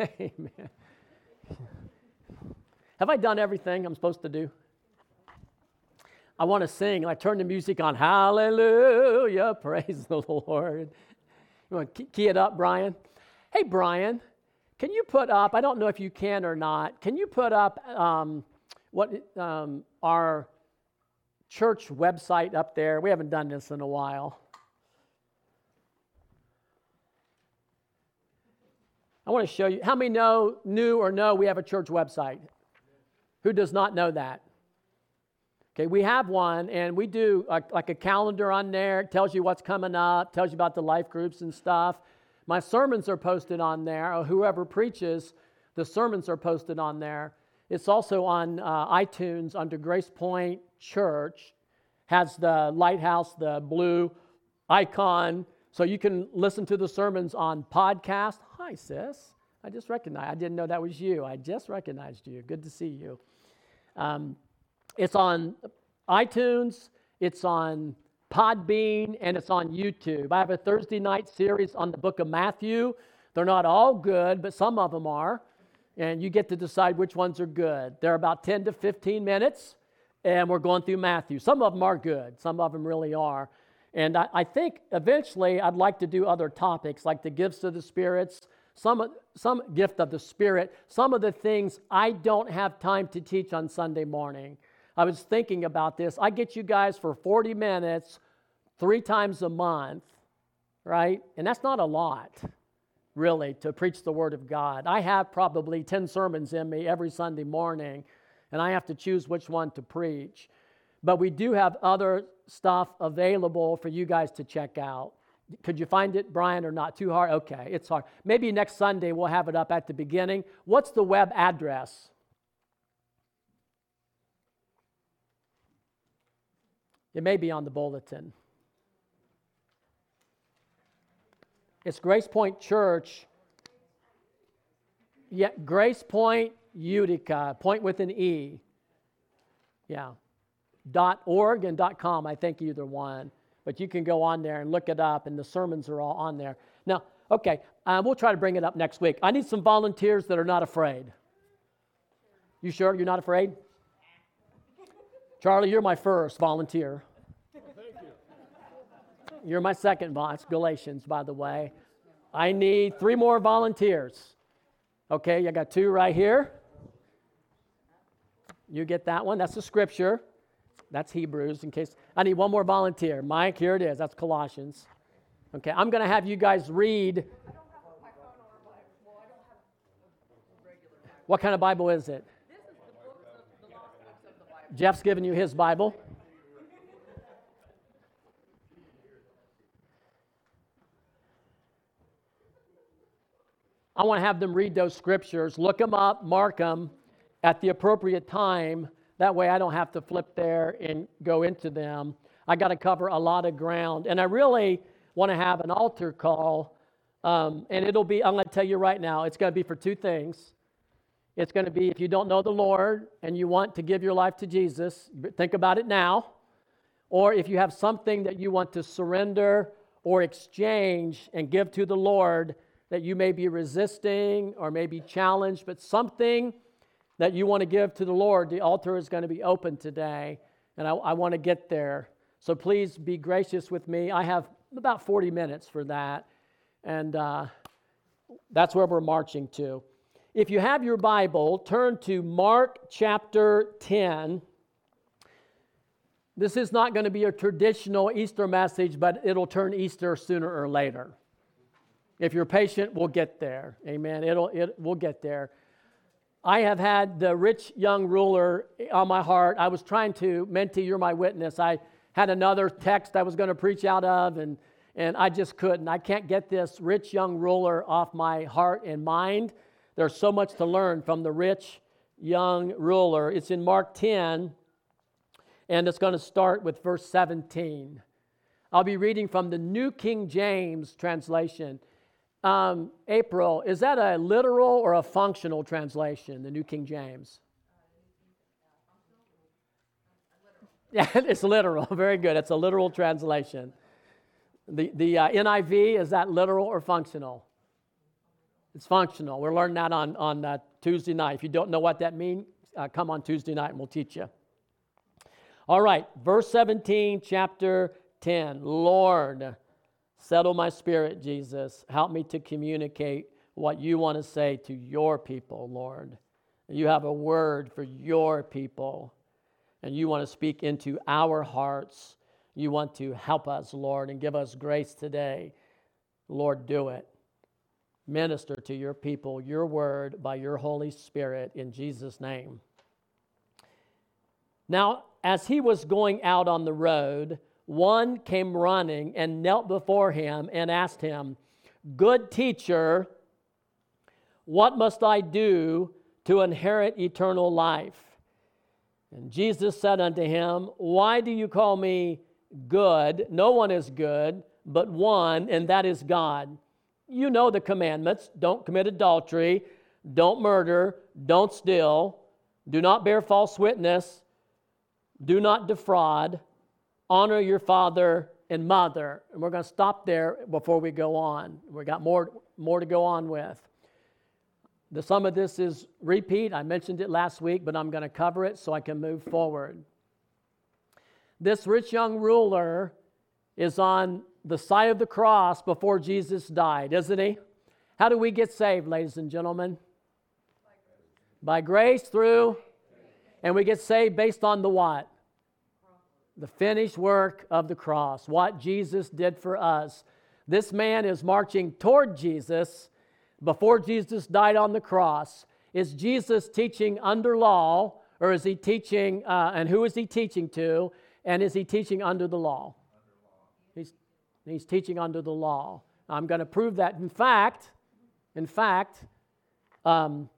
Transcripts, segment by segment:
Amen. Have I done everything I'm supposed to do? I want to sing. I turn the music on. Hallelujah. Praise the Lord. You want to key it up, Brian? Hey, Brian, can you put up, I don't know if you can or not, can you put up um, what um, our church website up there? We haven't done this in a while. I want to show you. How many know, knew or know we have a church website? Who does not know that? Okay, we have one, and we do like a calendar on there. It tells you what's coming up, tells you about the life groups and stuff. My sermons are posted on there. Or whoever preaches, the sermons are posted on there. It's also on uh, iTunes under Grace Point Church. Has the lighthouse, the blue icon, so you can listen to the sermons on podcast. Hi, sis. I just recognized. I didn't know that was you. I just recognized you. Good to see you. Um, it's on iTunes. It's on Podbean, and it's on YouTube. I have a Thursday night series on the book of Matthew. They're not all good, but some of them are. And you get to decide which ones are good. They're about 10 to 15 minutes, and we're going through Matthew. Some of them are good, some of them really are. And I, I, think eventually I'd like to do other topics like the gifts of the spirits, some, some gift of the spirit, some of the things I don't have time to teach on Sunday morning. I was thinking about this. I get you guys for 40 minutes, three times a month, right? And that's not a lot, really, to preach the Word of God. I have probably 10 sermons in me every Sunday morning, and I have to choose which one to preach. But we do have other stuff available for you guys to check out. Could you find it, Brian, or not too hard? Okay, it's hard. Maybe next Sunday we'll have it up at the beginning. What's the web address? It may be on the bulletin. It's Grace Point Church. Yeah, Grace Point Utica, point with an E. Yeah Dot org and dot .com, I think either one. But you can go on there and look it up, and the sermons are all on there. Now, okay, um, we'll try to bring it up next week. I need some volunteers that are not afraid. You sure you're not afraid? Charlie, you're my first volunteer. thank you. You're my second boss, Galatians, by the way. I need three more volunteers. Okay, I got two right here. You get that one. That's the scripture. That's Hebrews, in case I need one more volunteer. Mike, here it is. That's Colossians. Okay, I'm going to have you guys read. What kind of Bible is it? Jeff's giving you his Bible. I want to have them read those scriptures, look them up, mark them at the appropriate time that way I don't have to flip there and go into them. I got to cover a lot of ground. And I really want to have an altar call. Um, and it'll be, I'm going to tell you right now, it's going to be for two things. It's going to be if you don't know the Lord and you want to give your life to Jesus, think about it now. Or if you have something that you want to surrender or exchange and give to the Lord that you may be resisting or may be challenged, but something that you want to give to the Lord, the altar is going to be open today, and I, I want to get there. So please be gracious with me. I have about 40 minutes for that, and uh, that's where we're marching to. If you have your Bible, turn to Mark chapter 10. This is not going to be a traditional Easter message, but it'll turn Easter sooner or later. If you're patient, we'll get there. Amen. It'll, it, we'll get there. I have had the rich young ruler on my heart. I was trying to, Menti, you're my witness. I had another text I was going to preach out of, and, and I just couldn't. I can't get this rich young ruler off my heart and mind. There's so much to learn from the rich young ruler. It's in Mark 10, and it's going to start with verse 17. I'll be reading from the New King James translation. Um, April, is that a literal or a functional translation, the New King James? Yeah, it's literal. Very good. It's a literal translation. The, the uh, NIV, is that literal or functional? It's functional. We're learning that on, on uh, Tuesday night. If you don't know what that means, uh, come on Tuesday night and we'll teach you. All right, verse 17, chapter 10. Lord, settle my spirit, Jesus. Help me to communicate what you want to say to your people, Lord. You have a word for your people, and you want to speak into our hearts. You want to help us, Lord, and give us grace today. Lord, do it. Minister to your people your word by your Holy Spirit in Jesus' name. Now, as he was going out on the road, one came running and knelt before him and asked him, Good teacher, what must I do to inherit eternal life? And Jesus said unto him, Why do you call me good? No one is good but one, and that is God. You know the commandments don't commit adultery, don't murder, don't steal, do not bear false witness, do not defraud, honor your father and mother. And we're going to stop there before we go on. We've got more, more to go on with. The, sum of this is repeat. I mentioned it last week, but I'm going to cover it so I can move forward. This rich young ruler is on the side of the cross before Jesus died, isn't he? How do we get saved, ladies and gentlemen? By grace through, and we get saved based on the what? The finished work of the cross, what Jesus did for us. This man is marching toward Jesus before Jesus died on the cross. Is Jesus teaching under law, or is he teaching, uh, and who is he teaching to? And is he teaching under the law? He's he's teaching under the law. I'm going to prove that. In fact, in fact, um,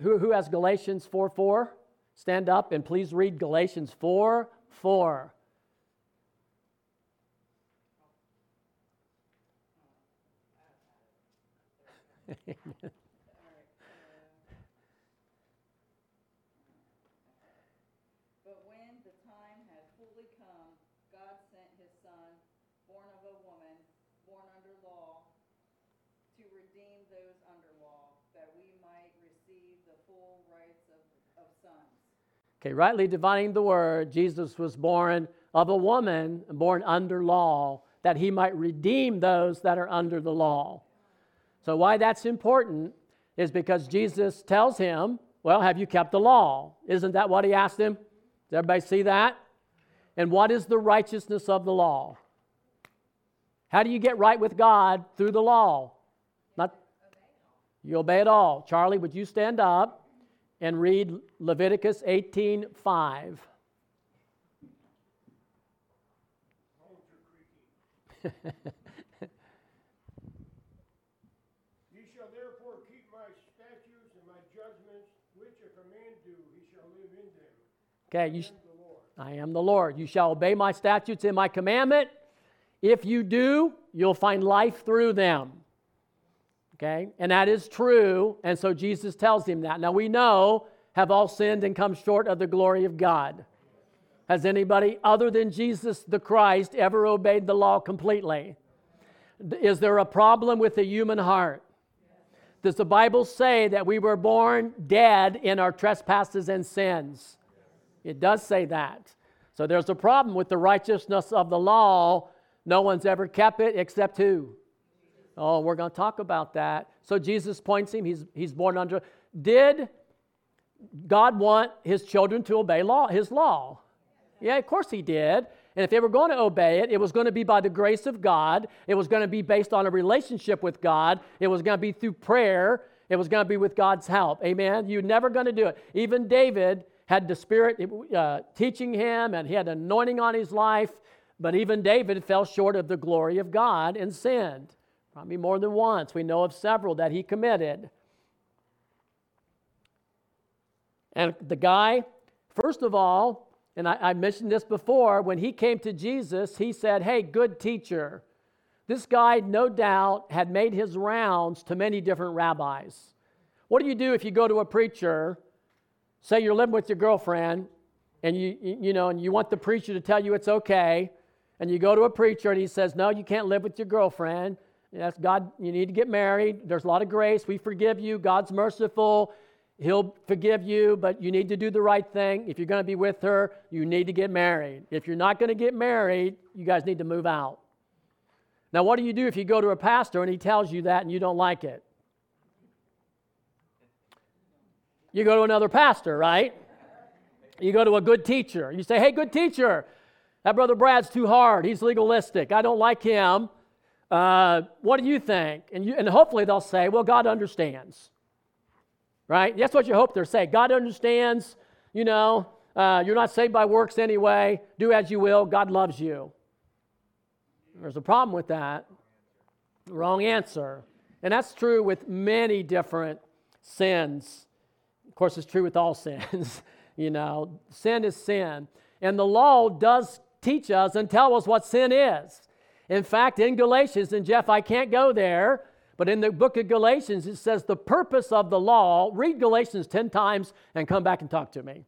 who, who has Galatians 4 4? Stand up and please read Galatians 4 4. Okay, rightly dividing the word, Jesus was born of a woman, born under law, that he might redeem those that are under the law. So, why that's important is because Jesus tells him, Well, have you kept the law? Isn't that what he asked him? Does everybody see that? And what is the righteousness of the law? How do you get right with God through the law? Not you obey it all. Charlie, would you stand up? And read Leviticus 18 5. Ye shall therefore keep my statutes and my judgments, which if a man do, he shall live in them. Okay, you, I am the Lord. You shall obey my statutes and my commandment. If you do, you'll find life through them. Okay? And that is true. And so Jesus tells him that. Now we know have all sinned and come short of the glory of God. Has anybody other than Jesus the Christ ever obeyed the law completely? Is there a problem with the human heart? Does the Bible say that we were born dead in our trespasses and sins? It does say that. So there's a problem with the righteousness of the law. No one's ever kept it except who? Oh, we're going to talk about that. So Jesus points him, he's, he's born under. Did God want his children to obey law, his law? Yeah, of course he did. And if they were going to obey it, it was going to be by the grace of God. It was going to be based on a relationship with God. It was going to be through prayer. It was going to be with God's help. Amen. You're never going to do it. Even David had the Spirit uh, teaching him, and he had anointing on his life. But even David fell short of the glory of God and sinned. Probably more than once. We know of several that he committed. And the guy, first of all, and I, I, mentioned this before, when he came to Jesus, he said, Hey, good teacher. This guy, no doubt, had made his rounds to many different rabbis. What do you do if you go to a preacher, say you're living with your girlfriend, and you, you know, and you want the preacher to tell you it's okay, and you go to a preacher and he says, No, you can't live with your girlfriend Yes, God, you need to get married. There's a lot of grace. We forgive you. God's merciful. He'll forgive you, but you need to do the right thing. If you're going to be with her, you need to get married. If you're not going to get married, you guys need to move out. Now, what do you do if you go to a pastor and he tells you that and you don't like it? You go to another pastor, right? You go to a good teacher. You say, hey, good teacher, that brother Brad's too hard. He's legalistic. I don't like him. Uh, what do you think? And, you, and hopefully they'll say, well, God understands. Right? That's what you hope they're saying. God understands, you know, uh, you're not saved by works anyway. Do as you will. God loves you. There's a problem with that. Wrong answer. And that's true with many different sins. Of course, it's true with all sins. you know, sin is sin. And the law does teach us and tell us what sin is. In fact, in Galatians, and Jeff, I can't go there, but in the book of Galatians, it says the purpose of the law, read Galatians 10 times and come back and talk to me.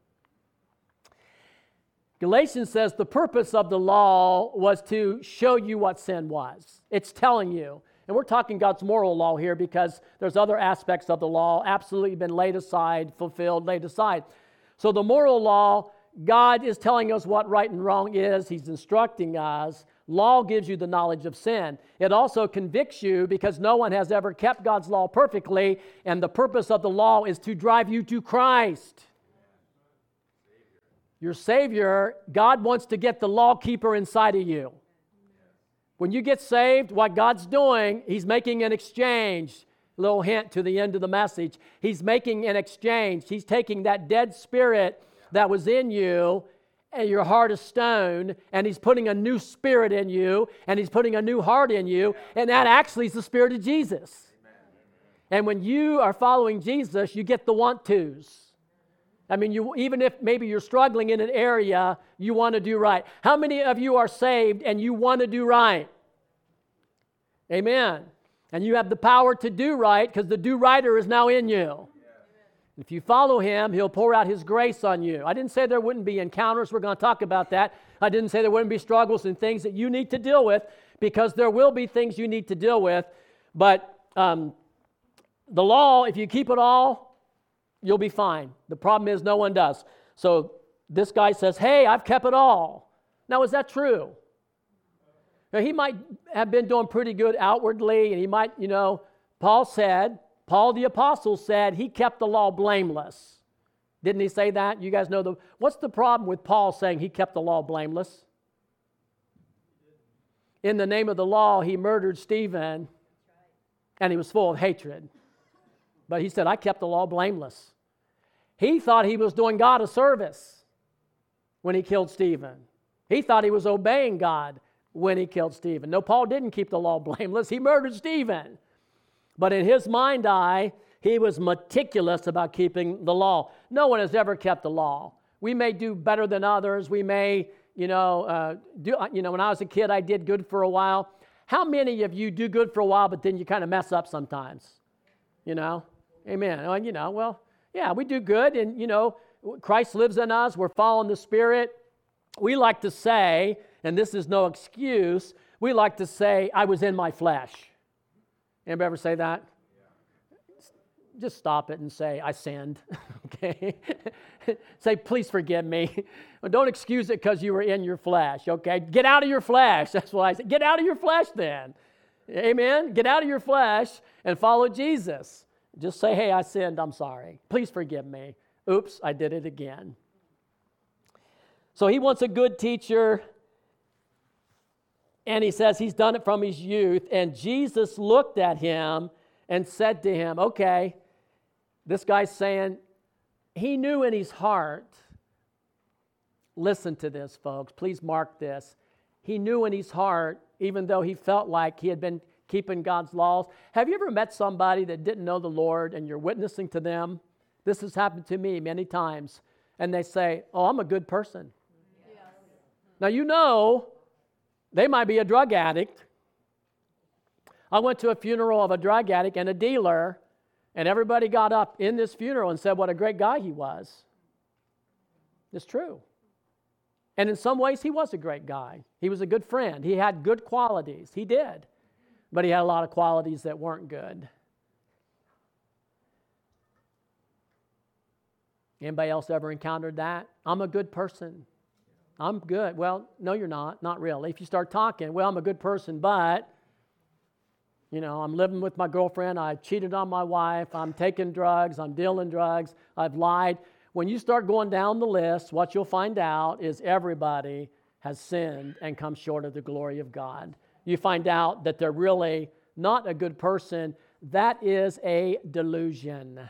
Galatians says the purpose of the law was to show you what sin was. It's telling you. And we're talking God's moral law here because there's other aspects of the law absolutely been laid aside, fulfilled, laid aside. So the moral law, God is telling us what right and wrong is. He's instructing us. Law gives you the knowledge of sin. It also convicts you because no one has ever kept God's law perfectly, and the purpose of the law is to drive you to Christ. Your Savior, God wants to get the law keeper inside of you. When you get saved, what God's doing, He's making an exchange. Little hint to the end of the message. He's making an exchange. He's taking that dead spirit that was in you and your heart is stone, and he's putting a new spirit in you, and he's putting a new heart in you, and that actually is the spirit of Jesus. And when you are following Jesus, you get the want tos. I mean, you, even if maybe you're struggling in an area, you want to do right. How many of you are saved and you want to do right? Amen. And you have the power to do right because the do righter is now in you. If you follow him, he'll pour out his grace on you. I didn't say there wouldn't be encounters. We're going to talk about that. I didn't say there wouldn't be struggles and things that you need to deal with because there will be things you need to deal with. But um, the law, if you keep it all, you'll be fine. The problem is no one does. So this guy says, Hey, I've kept it all. Now, is that true? Now, he might have been doing pretty good outwardly, and he might, you know, Paul said, Paul the apostle said he kept the law blameless. Didn't he say that? You guys know the what's the problem with Paul saying he kept the law blameless? In the name of the law, he murdered Stephen and he was full of hatred. But he said, I kept the law blameless. He thought he was doing God a service when he killed Stephen. He thought he was obeying God when he killed Stephen. No, Paul didn't keep the law blameless. He murdered Stephen. But in his mind eye, he was meticulous about keeping the law. No one has ever kept the law. We may do better than others. We may, you know, uh, do, you know, when I was a kid, I did good for a while. How many of you do good for a while, but then you kind of mess up sometimes? You know? Amen. Well, you know, well, yeah, we do good, and, you know, Christ lives in us. We're following the Spirit. We like to say, and this is no excuse, we like to say, I was in my flesh. Anybody ever say that? Just stop it and say, I sinned. okay? say, please forgive me. Don't excuse it because you were in your flesh. Okay? Get out of your flesh. That's what I said, Get out of your flesh then. Amen? Get out of your flesh and follow Jesus. Just say, hey, I sinned. I'm sorry. Please forgive me. Oops, I did it again. So he wants a good teacher and he says he's done it from his youth. And Jesus looked at him and said to him, Okay, this guy's saying, he knew in his heart, listen to this, folks, please mark this. He knew in his heart, even though he felt like he had been keeping God's laws. Have you ever met somebody that didn't know the Lord and you're witnessing to them? This has happened to me many times. And they say, Oh, I'm a good person. Yes. Now, you know they might be a drug addict. I went to a funeral of a drug addict and a dealer, and everybody got up in this funeral and said what a great guy he was. It's true. And in some ways, he was a great guy. He was a good friend. He had good qualities. He did. but he had a lot of qualities that weren't good. Anybody else ever encountered that? I'm a good person. I'm good. Well, no, you're not. Not really. If you start talking, well, I'm a good person, but, you know, I'm living with my girlfriend. I cheated on my wife. I'm taking drugs. I'm dealing drugs. I've lied. When you start going down the list, what you'll find out is everybody has sinned and come short of the glory of God. You find out that they're really not a good person. That is a delusion.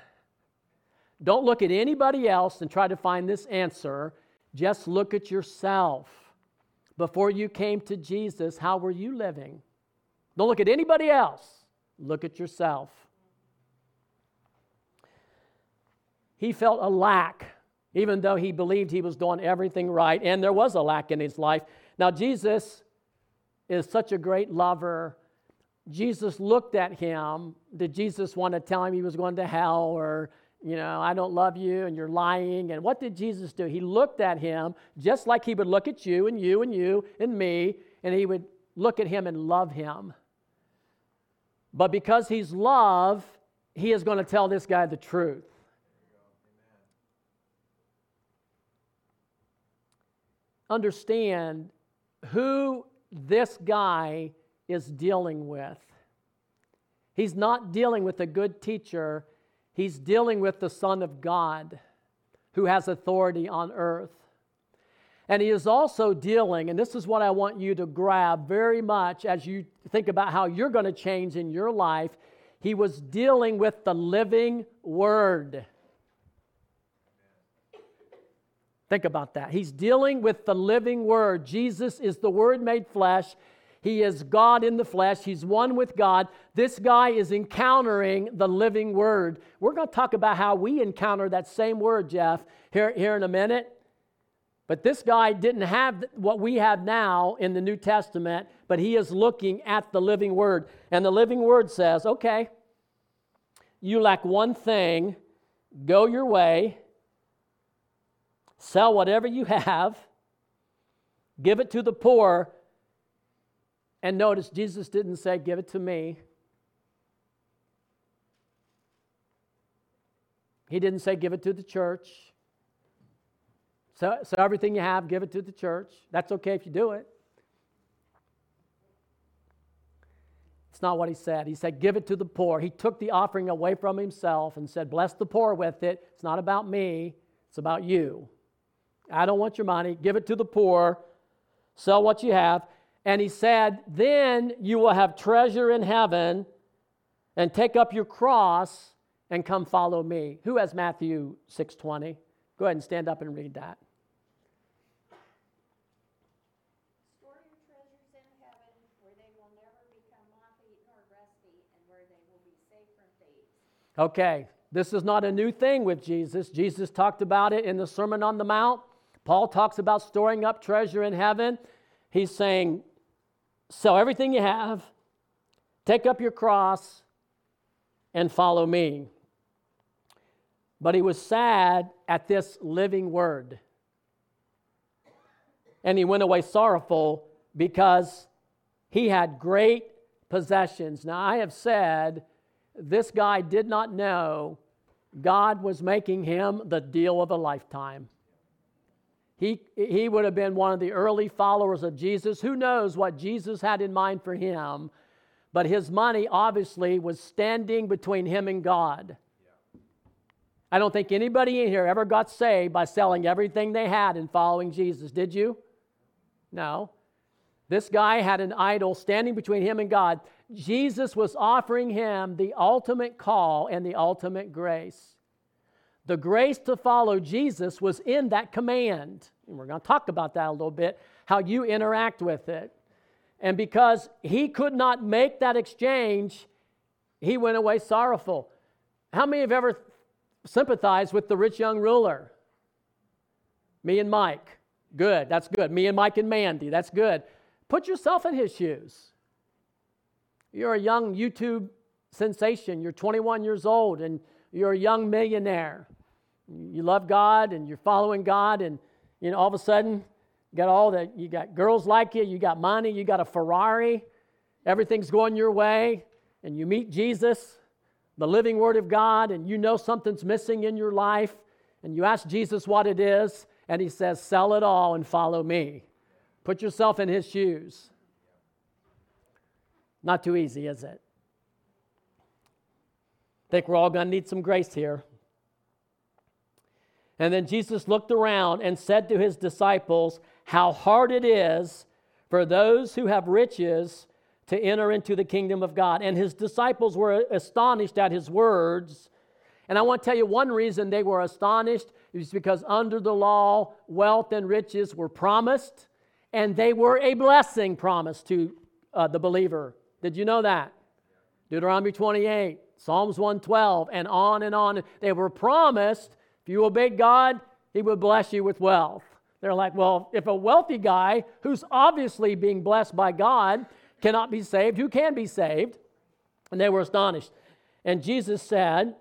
Don't look at anybody else and try to find this answer. Just look at yourself. Before you came to Jesus, how were you living? Don't look at anybody else. Look at yourself. He felt a lack, even though he believed he was doing everything right, and there was a lack in his life. Now, Jesus is such a great lover. Jesus looked at him. Did Jesus want to tell him he was going to hell or you know, I don't love you and you're lying. And what did Jesus do? He looked at him just like he would look at you and you and you and me, and he would look at him and love him. But because he's love, he is going to tell this guy the truth. Understand who this guy is dealing with. He's not dealing with a good teacher He's dealing with the Son of God who has authority on earth. And he is also dealing, and this is what I want you to grab very much as you think about how you're going to change in your life. He was dealing with the living word. Think about that. He's dealing with the living word. Jesus is the word made flesh. He is God in the flesh. He's one with God. This guy is encountering the living word. We're going to talk about how we encounter that same word, Jeff, here, here in a minute. But this guy didn't have what we have now in the New Testament, but he is looking at the living word. And the living word says, okay, you lack one thing, go your way, sell whatever you have, give it to the poor, and notice, Jesus didn't say, Give it to me. He didn't say, Give it to the church. So, so everything you have, give it to the church. That's okay if you do it. It's not what he said. He said, Give it to the poor. He took the offering away from himself and said, Bless the poor with it. It's not about me, it's about you. I don't want your money. Give it to the poor. Sell what you have. And he said, Then you will have treasure in heaven, and take up your cross and come follow me. Who has Matthew 6:20? Go ahead and stand up and read that. Store your treasures in heaven, where they will never become moth-eaten or rusty, and where they will be safe from thieves. Okay, this is not a new thing with Jesus. Jesus talked about it in the Sermon on the Mount. Paul talks about storing up treasure in heaven. He's saying, Sell everything you have, take up your cross, and follow me. But he was sad at this living word. And he went away sorrowful because he had great possessions. Now, I have said this guy did not know God was making him the deal of a lifetime. He, he would have been one of the early followers of Jesus. Who knows what Jesus had in mind for him? But his money obviously was standing between him and God. I don't think anybody in here ever got saved by selling everything they had and following Jesus. Did you? No. This guy had an idol standing between him and God. Jesus was offering him the ultimate call and the ultimate grace. The grace to follow Jesus was in that command. And we're going to talk about that a little bit, how you interact with it. And because he could not make that exchange, he went away sorrowful. How many have ever sympathized with the rich young ruler? Me and Mike. Good, that's good. Me and Mike and Mandy, that's good. Put yourself in his shoes. You're a young YouTube sensation. You're 21 years old and you're a young millionaire you love God and you're following God, and you know all of a sudden you got all that you got girls like you, you got money, you got a Ferrari, everything's going your way, and you meet Jesus, the living Word of God, and you know something's missing in your life, and you ask Jesus what it is, and He says, Sell it all and follow me. Put yourself in His shoes. Not too easy, is it? I think we're all going to need some grace here. And then Jesus looked around and said to his disciples, How hard it is for those who have riches to enter into the kingdom of God. And his disciples were astonished at his words. And I want to tell you one reason they were astonished is because under the law, wealth and riches were promised, and they were a blessing promised to uh, the believer. Did you know that? Deuteronomy 28, Psalms 112, and on and on. They were promised if you obeyed God, He would bless you with wealth. They're like, well, if a wealthy guy who's obviously being blessed by God cannot be saved, who can be saved? And they were astonished. And Jesus said,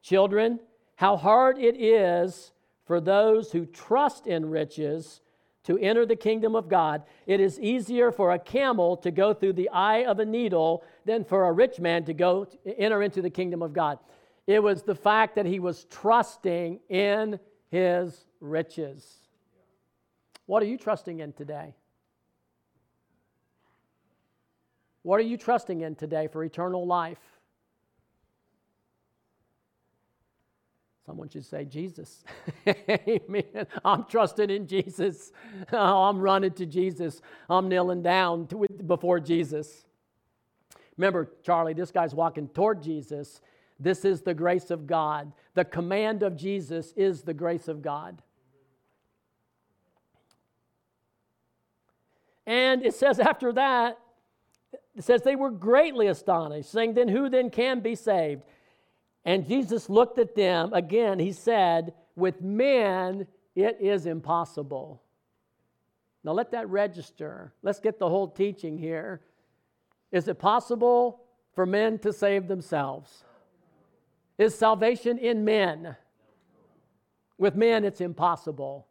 Children, how hard it is for those who trust in riches to enter the kingdom of God. It is easier for a camel to go through the eye of a needle than for a rich man to go to enter into the kingdom of God. It was the fact that he was trusting in his riches. What are you trusting in today? What are you trusting in today for eternal life? Someone should say, Jesus. Amen. I'm trusting in Jesus. Oh, I'm running to Jesus. I'm kneeling down to, before Jesus. Remember, Charlie, this guy's walking toward Jesus this is the grace of God. The command of Jesus is the grace of God. And it says after that, it says they were greatly astonished, saying, Then who then can be saved? And Jesus looked at them. Again, he said, With men it is impossible. Now let that register. Let's get the whole teaching here. Is it possible for men to save themselves? Is salvation in men? With men, it's impossible.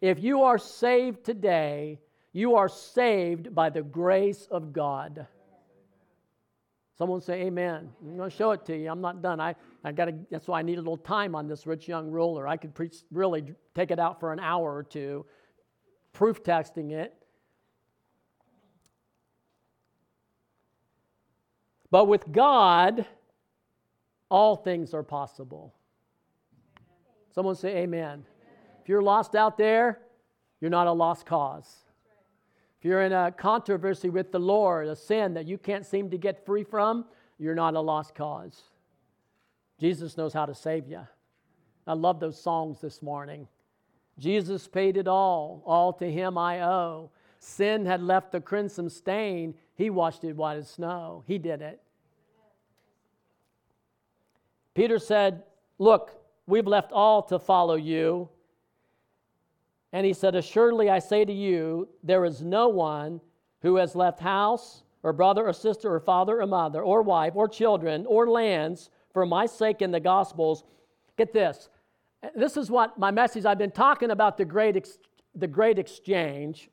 If you are saved today, you are saved by the grace of God. Someone say amen. I'm going to show it to you. I'm not done. I, I got to, that's why I need a little time on this rich young ruler. I could preach, really take it out for an hour or two, proof texting it. But with God, all things are possible. Someone say amen. amen. If you're lost out there, you're not a lost cause. If you're in a controversy with the Lord, a sin that you can't seem to get free from, you're not a lost cause. Jesus knows how to save you. I love those songs this morning. Jesus paid it all, all to him I owe. Sin had left the crimson stain, he washed it white as snow. He did it. Peter said, Look, we've left all to follow you. And he said, Assuredly, I say to you, there is no one who has left house, or brother, or sister, or father, or mother, or wife, or children, or lands for my sake in the Gospels. Get this. This is what my message, I've been talking about the great, ex, the great exchange.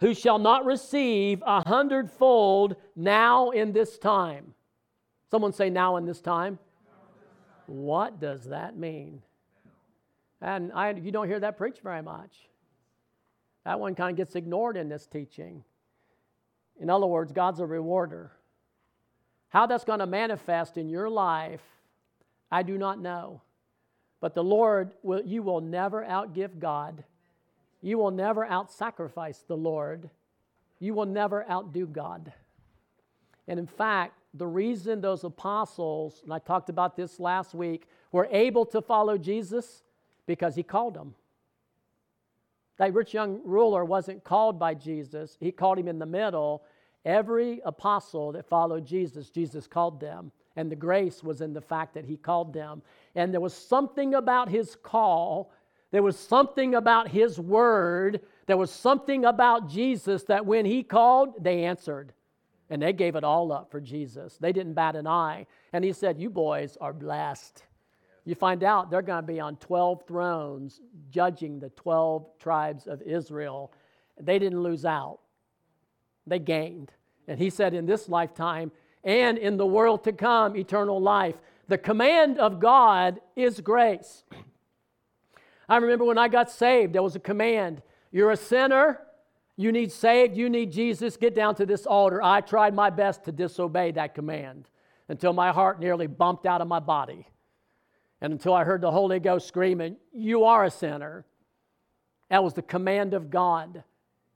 Who shall not receive a hundredfold now in this time? Someone say, now in this time. What does that mean? And I, you don't hear that preached very much. That one kind of gets ignored in this teaching. In other words, God's a rewarder. How that's going to manifest in your life, I do not know. But the Lord, will, you will never outgive God. You will never out-sacrifice the Lord. You will never outdo God. And in fact, the reason those apostles, and I talked about this last week, were able to follow Jesus because he called them. That rich young ruler wasn't called by Jesus, he called him in the middle. Every apostle that followed Jesus, Jesus called them. And the grace was in the fact that he called them. And there was something about his call, there was something about his word, there was something about Jesus that when he called, they answered. And they gave it all up for Jesus. They didn't bat an eye. And he said, You boys are blessed. You find out they're going to be on 12 thrones judging the 12 tribes of Israel. They didn't lose out. they gained. And he said, in this lifetime and in the world to come, eternal life. The command of God is grace. I remember when I got saved, there was a command You're a sinner, you need saved, you need Jesus, get down to this altar. I tried my best to disobey that command until my heart nearly bumped out of my body. And until I heard the Holy Ghost screaming, You are a sinner. That was the command of God.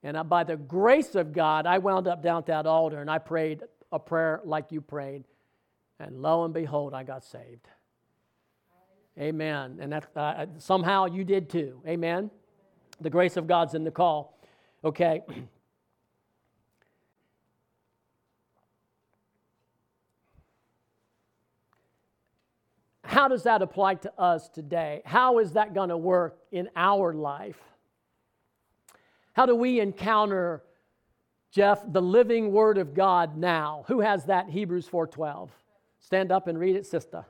And by the grace of God, I wound up down at that altar and I prayed a prayer like you prayed. And lo and behold, I got saved. Amen. And that, uh, somehow you did too. Amen. The grace of God's in the call. Okay. How does that apply to us today? How is that going to work in our life? How do we encounter Jeff the living word of God now? Who has that Hebrews 4:12? Stand up and read it, sister.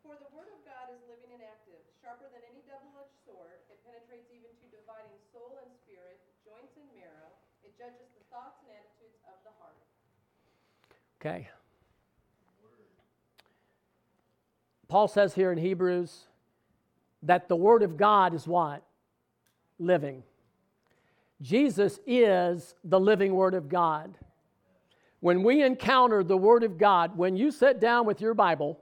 For the word of God is living and active, sharper than any double-edged sword. It penetrates even to dividing soul and spirit, joints and marrow. It judges the thoughts and attitudes of the heart. Okay. Paul says here in Hebrews that the Word of God is what? Living. Jesus is the living Word of God. When we encounter the Word of God, when you sit down with your Bible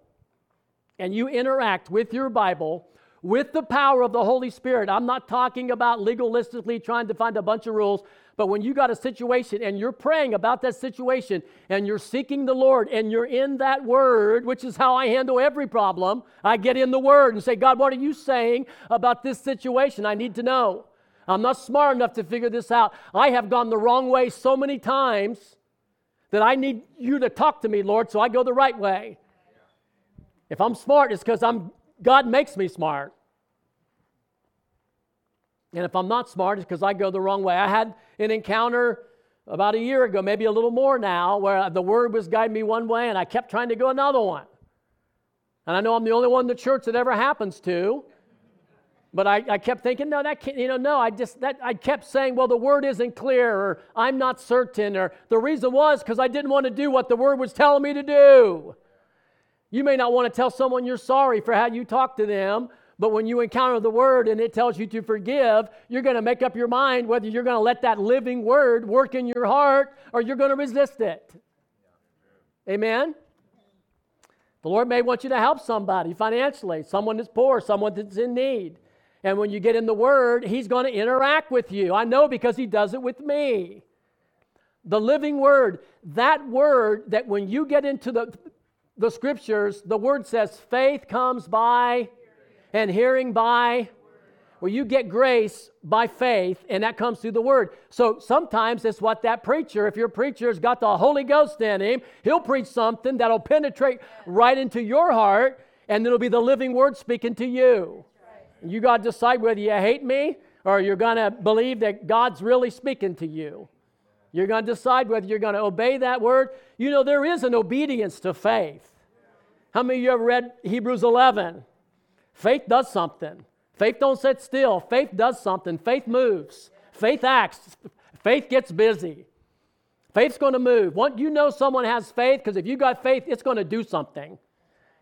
and you interact with your Bible, with the power of the Holy Spirit, I'm not talking about legalistically trying to find a bunch of rules. But when you got a situation and you're praying about that situation and you're seeking the Lord and you're in that word, which is how I handle every problem, I get in the word and say, God, what are you saying about this situation? I need to know. I'm not smart enough to figure this out. I have gone the wrong way so many times that I need you to talk to me, Lord, so I go the right way. If I'm smart, it's because I'm God makes me smart. And if I'm not smart, it's because I go the wrong way. I had an encounter about a year ago, maybe a little more now, where the word was guiding me one way and I kept trying to go another one. And I know I'm the only one in the church that ever happens to. But I, I kept thinking, no, that can't, you know, no, I just, that, I kept saying, well, the word isn't clear, or I'm not certain, or the reason was because I didn't want to do what the word was telling me to do. You may not want to tell someone you're sorry for how you talk to them, but when you encounter the word and it tells you to forgive, you're going to make up your mind whether you're going to let that living word work in your heart or you're going to resist it. Amen? The Lord may want you to help somebody financially, someone that's poor, someone that's in need. And when you get in the Word, He's going to interact with you. I know because He does it with me. The living Word, that Word that when you get into the, the Scriptures, the Word says faith comes by and hearing by. Well, you get grace by faith, and that comes through the Word. So sometimes it's what that preacher, if your preacher's got the Holy Ghost in him, he'll preach something that'll penetrate right into your heart, and it'll be the living Word speaking to you. You got to decide whether you hate me or you're going to believe that God's really speaking to you. You're going to decide whether you're going to obey that word. You know, there is an obedience to faith. How many of you ever read Hebrews 11? Faith does something. Faith don't sit still. Faith does something. Faith moves. Faith acts. Faith gets busy. Faith's going to move. Want you know someone has faith because if you got faith, it's going to do something.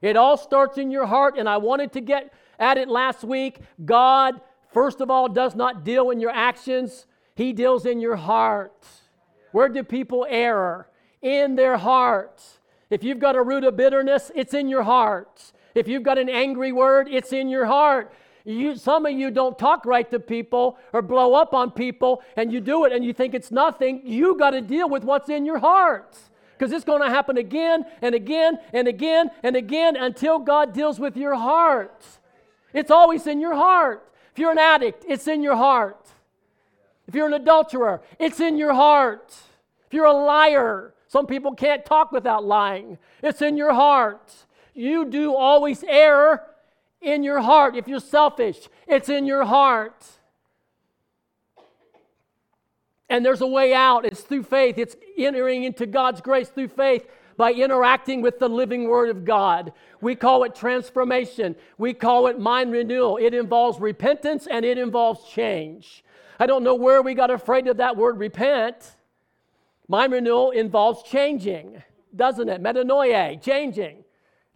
It all starts in your heart, and I wanted to get at it last week. God, first of all, does not deal in your actions, He deals in your heart. Where do people err? In their hearts. If you've got a root of bitterness, it's in your heart. If you've got an angry word, it's in your heart. You, some of you don't talk right to people or blow up on people, and you do it and you think it's nothing. You got to deal with what's in your heart because it's going to happen again and again and again and again until God deals with your heart. It's always in your heart. If you're an addict, it's in your heart. If you're an adulterer, it's in your heart. If you're a liar, some people can't talk without lying. It's in your heart. You do always err in your heart. If you're selfish, it's in your heart. And there's a way out. It's through faith. It's entering into God's grace through faith by interacting with the living Word of God. We call it transformation, we call it mind renewal. It involves repentance and it involves change. I don't know where we got afraid of that word repent. Mind renewal involves changing, doesn't it? Metanoia, changing.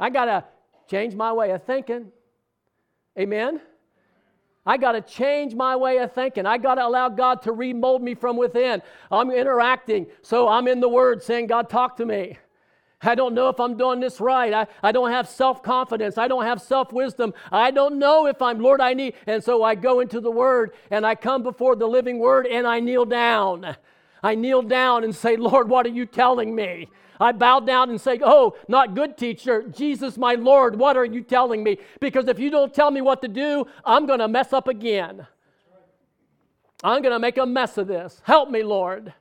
I got to change my way of thinking. Amen? I got to change my way of thinking. I got to allow God to remold me from within. I'm interacting, so I'm in the Word saying, God, talk to me. I don't know if I'm doing this right. I, I don't have self confidence. I don't have self wisdom. I don't know if I'm, Lord, I need. And so I go into the Word and I come before the living Word and I kneel down. I kneel down and say, Lord, what are you telling me? I bow down and say, Oh, not good teacher, Jesus, my Lord, what are you telling me? Because if you don't tell me what to do, I'm going to mess up again. I'm going to make a mess of this. Help me, Lord.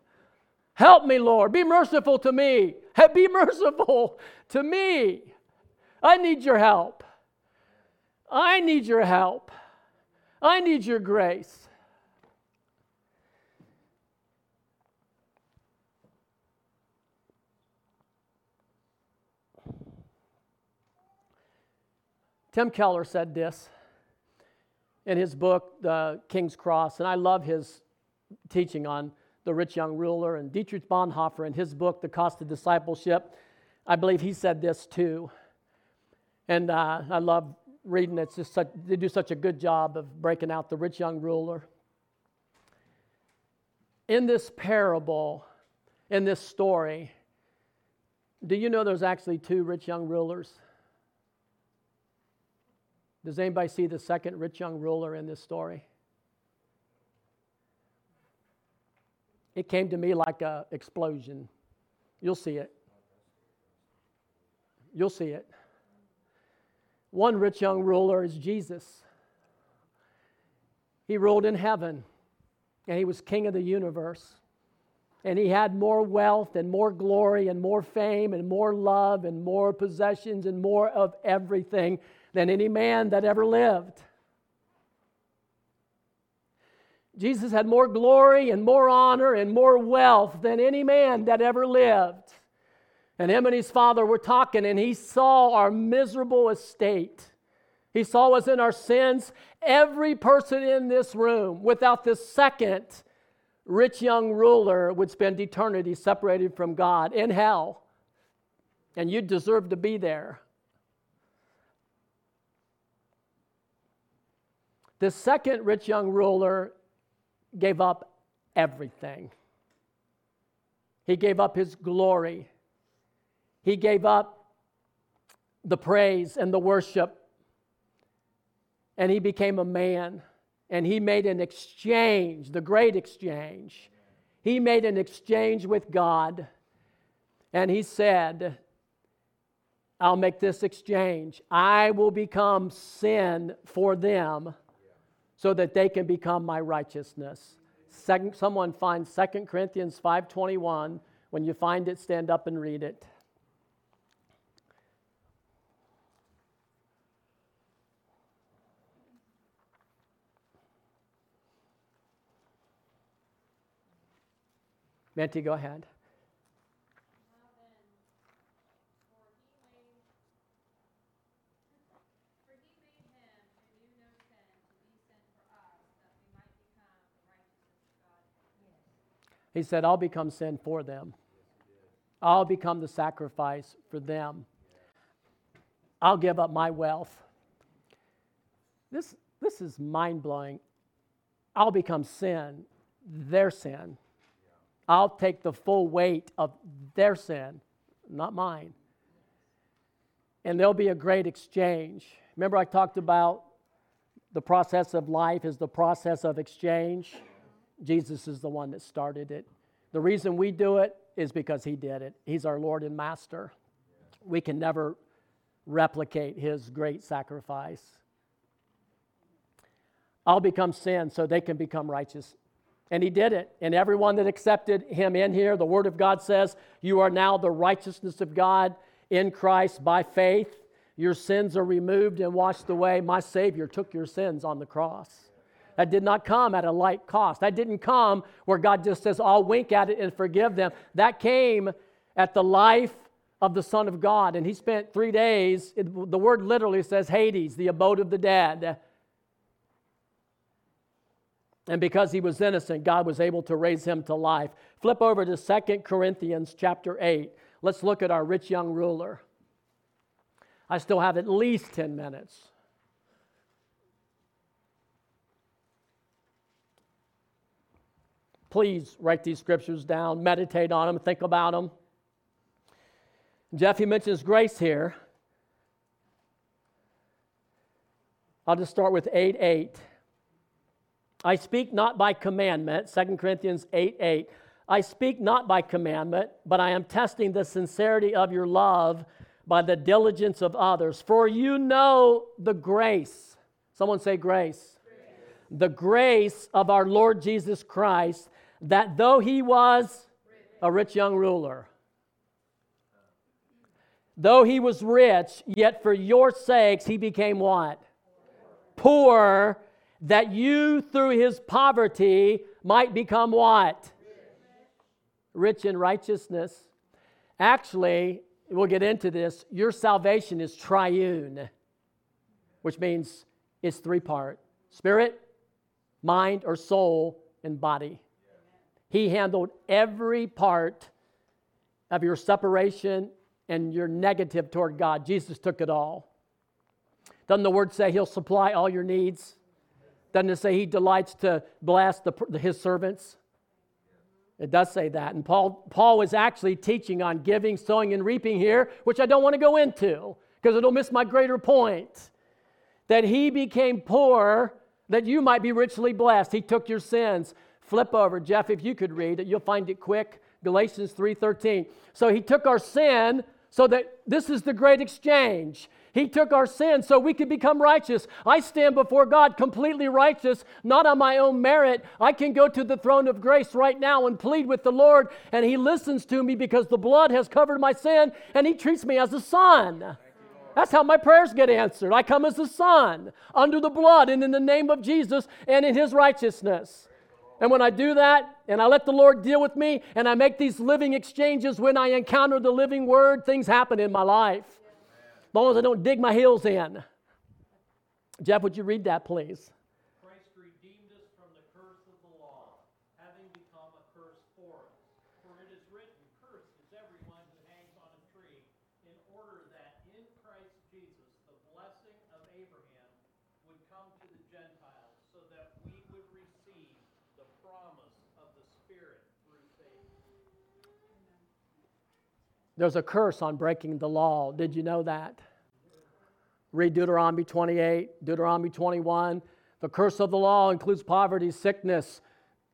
Help me, Lord. Be merciful to me. Be merciful to me. I need your help. I need your help. I need your grace. Tim Keller said this in his book, The King's Cross, and I love his teaching on the rich young ruler. And Dietrich Bonhoeffer, in his book, The Cost of Discipleship, I believe he said this too. And uh, I love reading it. It's just they do such a good job of breaking out the rich young ruler. In this parable, in this story, do you know there's actually two rich young rulers? Does anybody see the second rich young ruler in this story? It came to me like an explosion. You'll see it. You'll see it. One rich young ruler is Jesus. He ruled in heaven, and he was king of the universe. And he had more wealth and more glory and more fame and more love and more possessions and more of everything than any man that ever lived. Jesus had more glory and more honor and more wealth than any man that ever lived. And him and his father were talking, and he saw our miserable estate. He saw us in our sins. Every person in this room, without this second rich young ruler, would spend eternity separated from God in hell. And you deserve to be there. The second rich young ruler gave up everything. He gave up his glory. He gave up the praise and the worship. And he became a man. And he made an exchange, the great exchange. He made an exchange with God. And he said, I'll make this exchange. I will become sin for them so that they can become my righteousness. Second, someone find 2 Corinthians 5:21. When you find it, stand up and read it. Menti, go ahead. He said, I'll become sin for them. I'll become the sacrifice for them. I'll give up my wealth. This, this is mind blowing. I'll become sin, their sin. I'll take the full weight of their sin, not mine. And there'll be a great exchange. Remember, I talked about the process of life is the process of exchange. Jesus is the one that started it. The reason we do it is because he did it. He's our Lord and Master. We can never replicate his great sacrifice. I'll become sin so they can become righteous. And he did it. And everyone that accepted him in here, the Word of God says, You are now the righteousness of God in Christ by faith. Your sins are removed and washed away. My Savior took your sins on the cross. That did not come at a light cost. That didn't come where God just says, I'll wink at it and forgive them. That came at the life of the Son of God. And he spent three days, it, the word literally says Hades, the abode of the dead. And because he was innocent, God was able to raise him to life. Flip over to 2 Corinthians chapter 8. Let's look at our rich young ruler. I still have at least 10 minutes. Please write these scriptures down, meditate on them, think about them. Jeff, he mentions grace here. I'll just start with 8 8. I speak not by commandment, 2 Corinthians 8 8. I speak not by commandment, but I am testing the sincerity of your love by the diligence of others. For you know the grace. Someone say grace. grace. The grace of our Lord Jesus Christ, that though he was a rich young ruler, though he was rich, yet for your sakes he became what? Poor that you through his poverty might become what? Rich in righteousness. Actually, we'll get into this. Your salvation is triune, which means it's three part spirit, mind, or soul, and body. He handled every part of your separation and your negative toward God. Jesus took it all. Doesn't the word say he'll supply all your needs? Doesn't it say he delights to bless the, his servants? It does say that. And Paul, Paul was actually teaching on giving, sowing, and reaping here, which I don't want to go into because it'll miss my greater point. That he became poor that you might be richly blessed. He took your sins. Flip over, Jeff, if you could read it, you'll find it quick. Galatians 3:13. So he took our sin so that this is the great exchange. He took our sin so we could become righteous. I stand before God completely righteous, not on my own merit. I can go to the throne of grace right now and plead with the Lord, and He listens to me because the blood has covered my sin, and He treats me as a son. That's how my prayers get answered. I come as a son under the blood and in the name of Jesus and in His righteousness. And when I do that and I let the Lord deal with me and I make these living exchanges when I encounter the living word, things happen in my life As long as I don't dig my heels in. Jeff, would you read that, please? Christ redeemed us from the curse of the law, having become a curse for us. For it is written, Cursed is everyone who hangs on a tree, in order that in Christ Jesus the blessing of Abraham would come to the Gentiles, so that we would receive the promise of the Spirit through faith. There's a curse on breaking the law. Did you know that? Read Deuteronomy 28, Deuteronomy 21. The curse of the law includes poverty, sickness,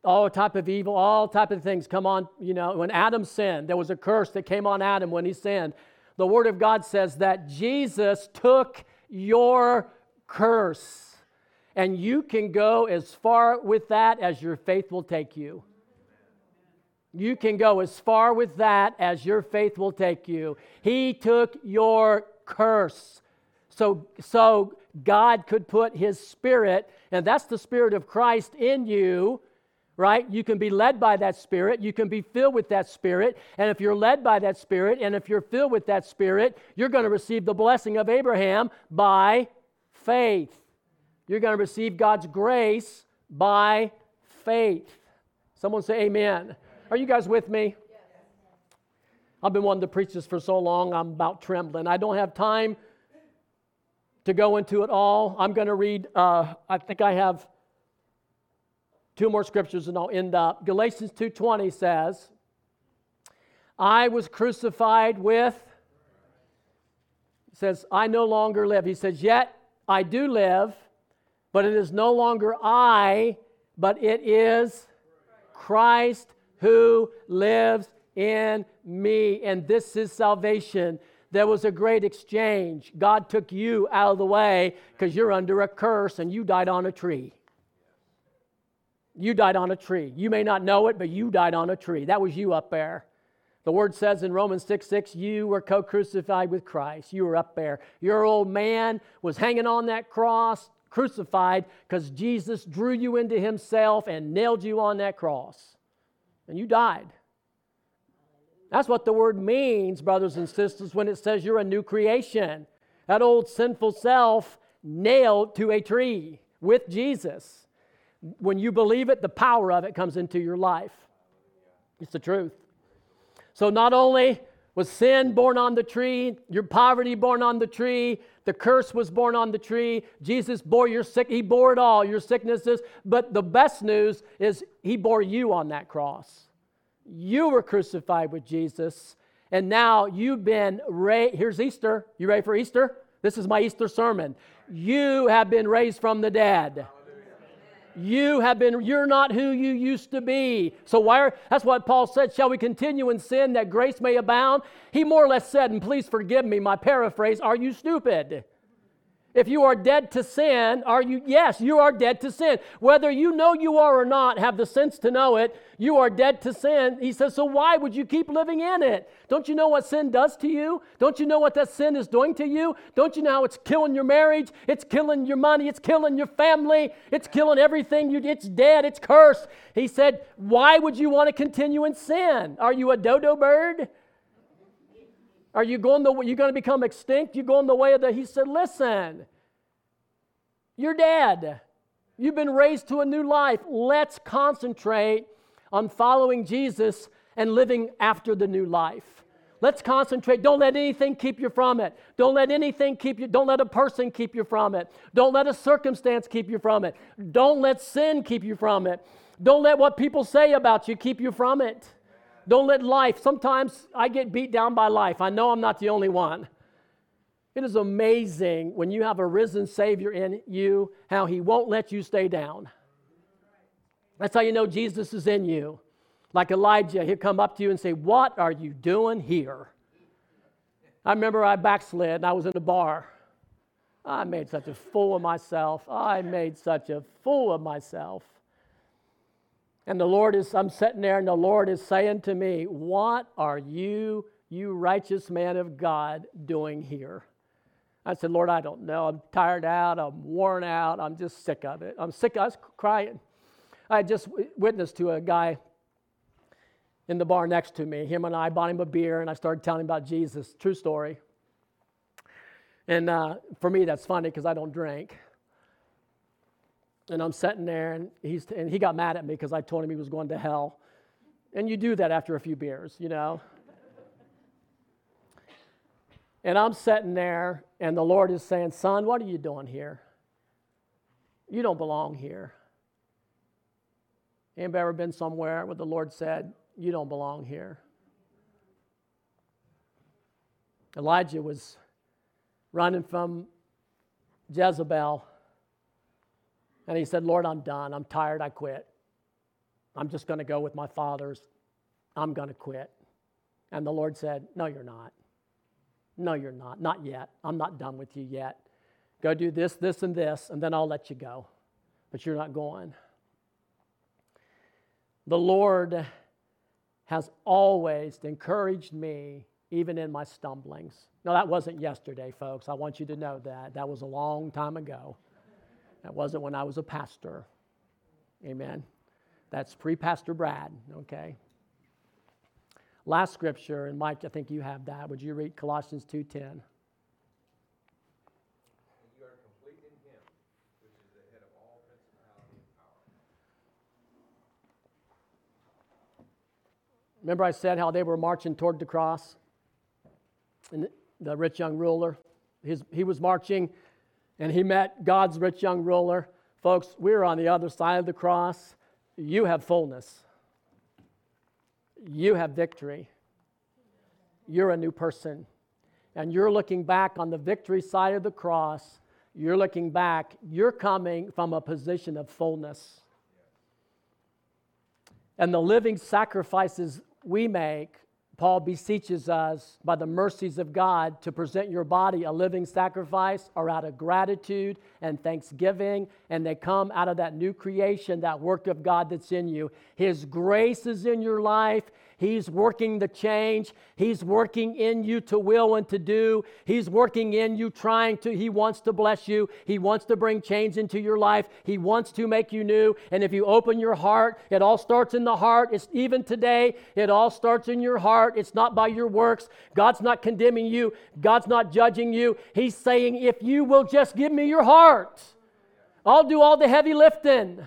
all type of evil, all type of things come on. You know, when Adam sinned, there was a curse that came on Adam when he sinned. The Word of God says that Jesus took your curse, and you can go as far with that as your faith will take you. You can go as far with that as your faith will take you. He took your curse. So, so God could put His Spirit, and that's the Spirit of Christ in you, right? You can be led by that Spirit. You can be filled with that Spirit. And if you're led by that Spirit, and if you're filled with that Spirit, you're going to receive the blessing of Abraham by faith. You're going to receive God's grace by faith. Someone say, Amen. Are you guys with me? I've been wanting to preach this for so long, I'm about trembling. I don't have time to go into it all. I'm going to read, uh, I think I have two more scriptures and I'll end up. Galatians 2.20 says, I was crucified with, says, I no longer live. He says, yet I do live, but it is no longer I, but it is Christ who lives in me. And this is salvation. There was a great exchange. God took you out of the way because you're under a curse and you died on a tree. You died on a tree. You may not know it, but you died on a tree. That was you up there. The word says in Romans 6 6, you were co crucified with Christ. You were up there. Your old man was hanging on that cross, crucified, because Jesus drew you into himself and nailed you on that cross and you died. That's what the word means, brothers and sisters, when it says you're a new creation. That old sinful self nailed to a tree with Jesus. When you believe it, the power of it comes into your life. It's the truth. So not only was sin borne on the tree, your poverty borne on the tree, the curse was borne on the tree. Jesus bore your sick, he bore it all, your sicknesses. But the best news is he bore you on that cross. You were crucified with Jesus, and now you've been raised. Here's Easter. You ready for Easter? This is my Easter sermon. You have been raised from the dead. You have been, you're not who you used to be. So why are, that's what Paul said, shall we continue in sin that grace may abound? He more or less said, and please forgive me, my paraphrase, are you stupid? If you are dead to sin, are you? Yes, you are dead to sin. Whether you know you are or not, have the sense to know it, you are dead to sin. He says, so why would you keep living in it? Don't you know what sin does to you? Don't you know what that sin is doing to you? Don't you know how it's killing your marriage? It's killing your money. It's killing your family. It's killing everything. You, it's dead. It's cursed. He said, why would you want to continue in sin? Are you a dodo bird? Are you going the you're going to become extinct? You going the way of the He said, "Listen. You're dead. You've been raised to a new life. Let's concentrate on following Jesus and living after the new life. Let's concentrate. Don't let anything keep you from it. Don't let anything keep you, don't let a person keep you from it. Don't let a circumstance keep you from it. Don't let sin keep you from it. Don't let what people say about you keep you from it. Don't let life, sometimes I get beat down by life. I know I'm not the only one. It is amazing when you have a risen Savior in you, how He won't let you stay down. That's how you know Jesus is in you. Like Elijah, he'll come up to you and say, What are you doing here? I remember I backslid and I was in a bar. I made such a fool of myself. I made such a fool of myself. And the Lord is, I'm sitting there, and the Lord is saying to me, What are you, you righteous man of God, doing here? I said, Lord, I don't know. I'm tired out. I'm worn out. I'm just sick of it. I'm sick. I was crying. I just witnessed to a guy in the bar next to me. Him and I bought him a beer, and I started telling him about Jesus. True story. And uh, for me, that's funny because I don't drink. And I'm sitting there, and, he's, and he got mad at me because I told him he was going to hell. And you do that after a few beers, you know. and I'm sitting there, and the Lord is saying, Son, what are you doing here? You don't belong here. Anybody ever been somewhere where the Lord said, You don't belong here? Elijah was running from Jezebel and he said, Lord, I'm done. I'm tired. I quit. I'm just going to go with my fathers. I'm going to quit. And the Lord said, No, you're not. No, you're not. Not yet. I'm not done with you yet. Go do this, this, and this, and then I'll let you go. But you're not going. The Lord has always encouraged me, even in my stumblings. No, that wasn't yesterday, folks. I want you to know that. That was a long time ago. That wasn't when I was a pastor. Amen. That's pre Pastor Brad, okay? Last scripture, and Mike, I think you have that. Would you read Colossians 2:10? Remember, I said how they were marching toward the cross? And the rich young ruler, his, he was marching and he met God's rich young ruler. Folks, we're on the other side of the cross. You have fullness, you have victory. You're a new person. And you're looking back on the victory side of the cross. You're looking back. You're coming from a position of fullness. And the living sacrifices we make Paul beseeches us by the mercies of God to present your body a living sacrifice or out of gratitude and thanksgiving, and they come out of that new creation, that work of God that's in you. His grace is in your life, He's working the change. He's working in you to will and to do. He's working in you, trying to, He wants to bless you. He wants to bring change into your life. He wants to make you new. And if you open your heart, it all starts in the heart. It's even today, it all starts in your heart. It's not by your works. God's not condemning you, God's not judging you. He's saying, if you will just give me your heart, I'll do all the heavy lifting.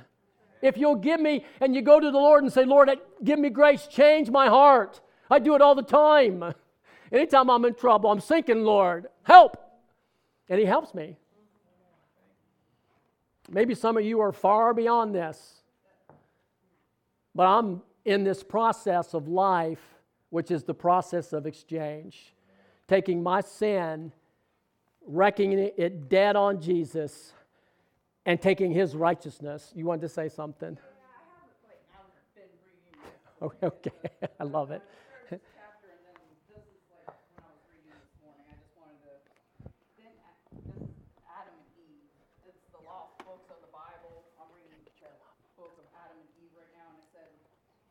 If you'll give me, and you go to the Lord and say, Lord, give me grace, change my heart. I do it all the time. Anytime I'm in trouble, I'm sinking, Lord, help. And He helps me. Maybe some of you are far beyond this, but I'm in this process of life, which is the process of exchange. Taking my sin, wrecking it dead on Jesus, and taking his righteousness. You wanted to say something? Oh, okay, I love it. chapter, and then this is like when I was reading this morning, I just wanted to, then, A- this is Adam and Eve. It's the lost books of the Bible. I'm reading the book of Adam and Eve right now, and it says,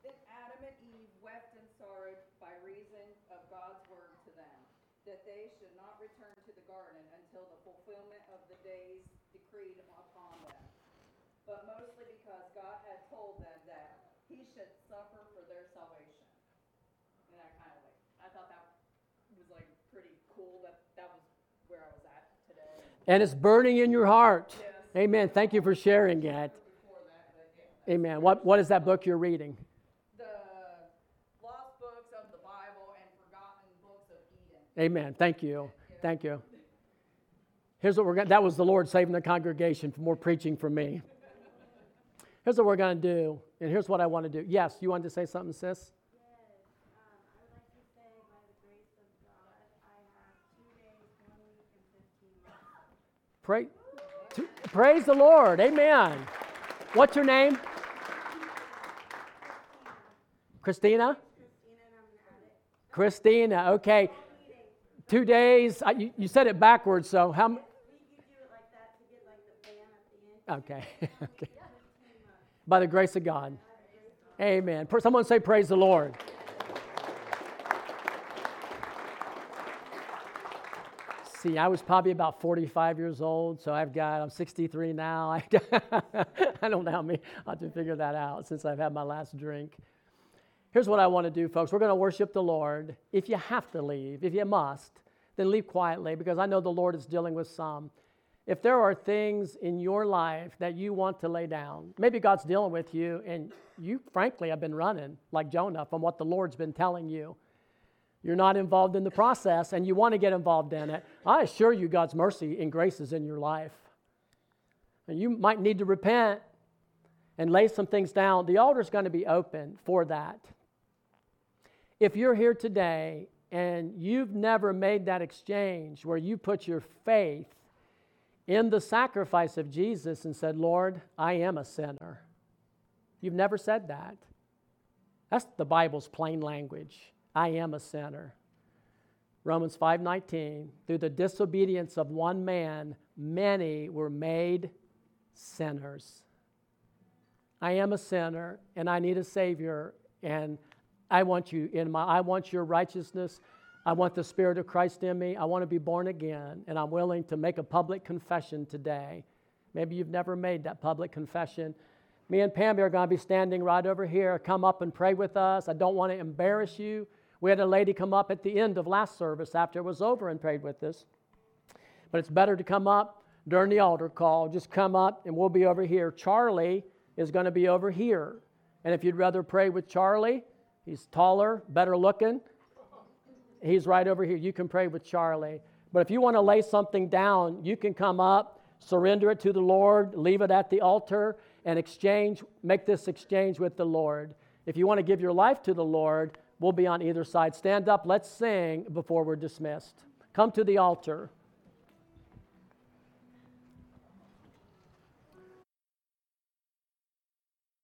Then Adam and Eve wept and sorrowed by reason of God's word to them, that they should not return to the garden until the fulfillment of the days decreed upon them. But mostly because God had told them that he should suffer for their salvation. And that kind of like, I thought that was like pretty cool that that was where I was at today. And it's burning in your heart. Yes. Amen. Thank you for sharing that. Before that, but yeah. Amen. What, what is that book you're reading? The lost books of the Bible and forgotten books of Eden. Amen. Thank you. Thank you. Here's what we're going that was the Lord saving the congregation for more preaching from me. Here's what we're going to do, and here's what I want to do. Yes, you wanted to say something, sis? Yes, um, I would like to say, by the grace of God, I have two days, one week, and fifteen to, praise the Lord. Amen. What's your name? Christina? Christina. Okay. Two days. I, you, you said it backwards, so how? m-. Okay. okay. By the grace of God. Amen. Someone say, Praise the Lord. See, I was probably about 45 years old, so I've got, I'm 63 now. I, I don't know how many, I'll have to figure that out since I've had my last drink. Here's what I want to do, folks. We're going to worship the Lord. If you have to leave, if you must, then leave quietly because I know the Lord is dealing with some. If there are things in your life that you want to lay down, maybe God's dealing with you and you, frankly, have been running like Jonah from what the Lord's been telling you. You're not involved in the process and you want to get involved in it. I assure you, God's mercy and grace is in your life. And you might need to repent and lay some things down. The altar's going to be open for that. If you're here today and you've never made that exchange where you put your faith in the sacrifice of Jesus and said, Lord, I am a sinner. You've never said that. That's the Bible's plain language. I am a sinner. Romans 5:19, through the disobedience of one man, many were made sinners. I am a sinner and I need a savior and I want you in my I want your righteousness. I want the spirit of Christ in me. I want to be born again and I'm willing to make a public confession today. Maybe you've never made that public confession. Me and Pammy are going to be standing right over here. Come up and pray with us. I don't want to embarrass you. We had a lady come up at the end of last service after it was over and prayed with us. But it's better to come up during the altar call. Just come up and we'll be over here. Charlie is going to be over here. And if you'd rather pray with Charlie, he's taller, better looking. He's right over here. You can pray with Charlie. But if you want to lay something down, you can come up, surrender it to the Lord, leave it at the altar, and exchange, make this exchange with the Lord. If you want to give your life to the Lord, we'll be on either side. Stand up, let's sing before we're dismissed. Come to the altar.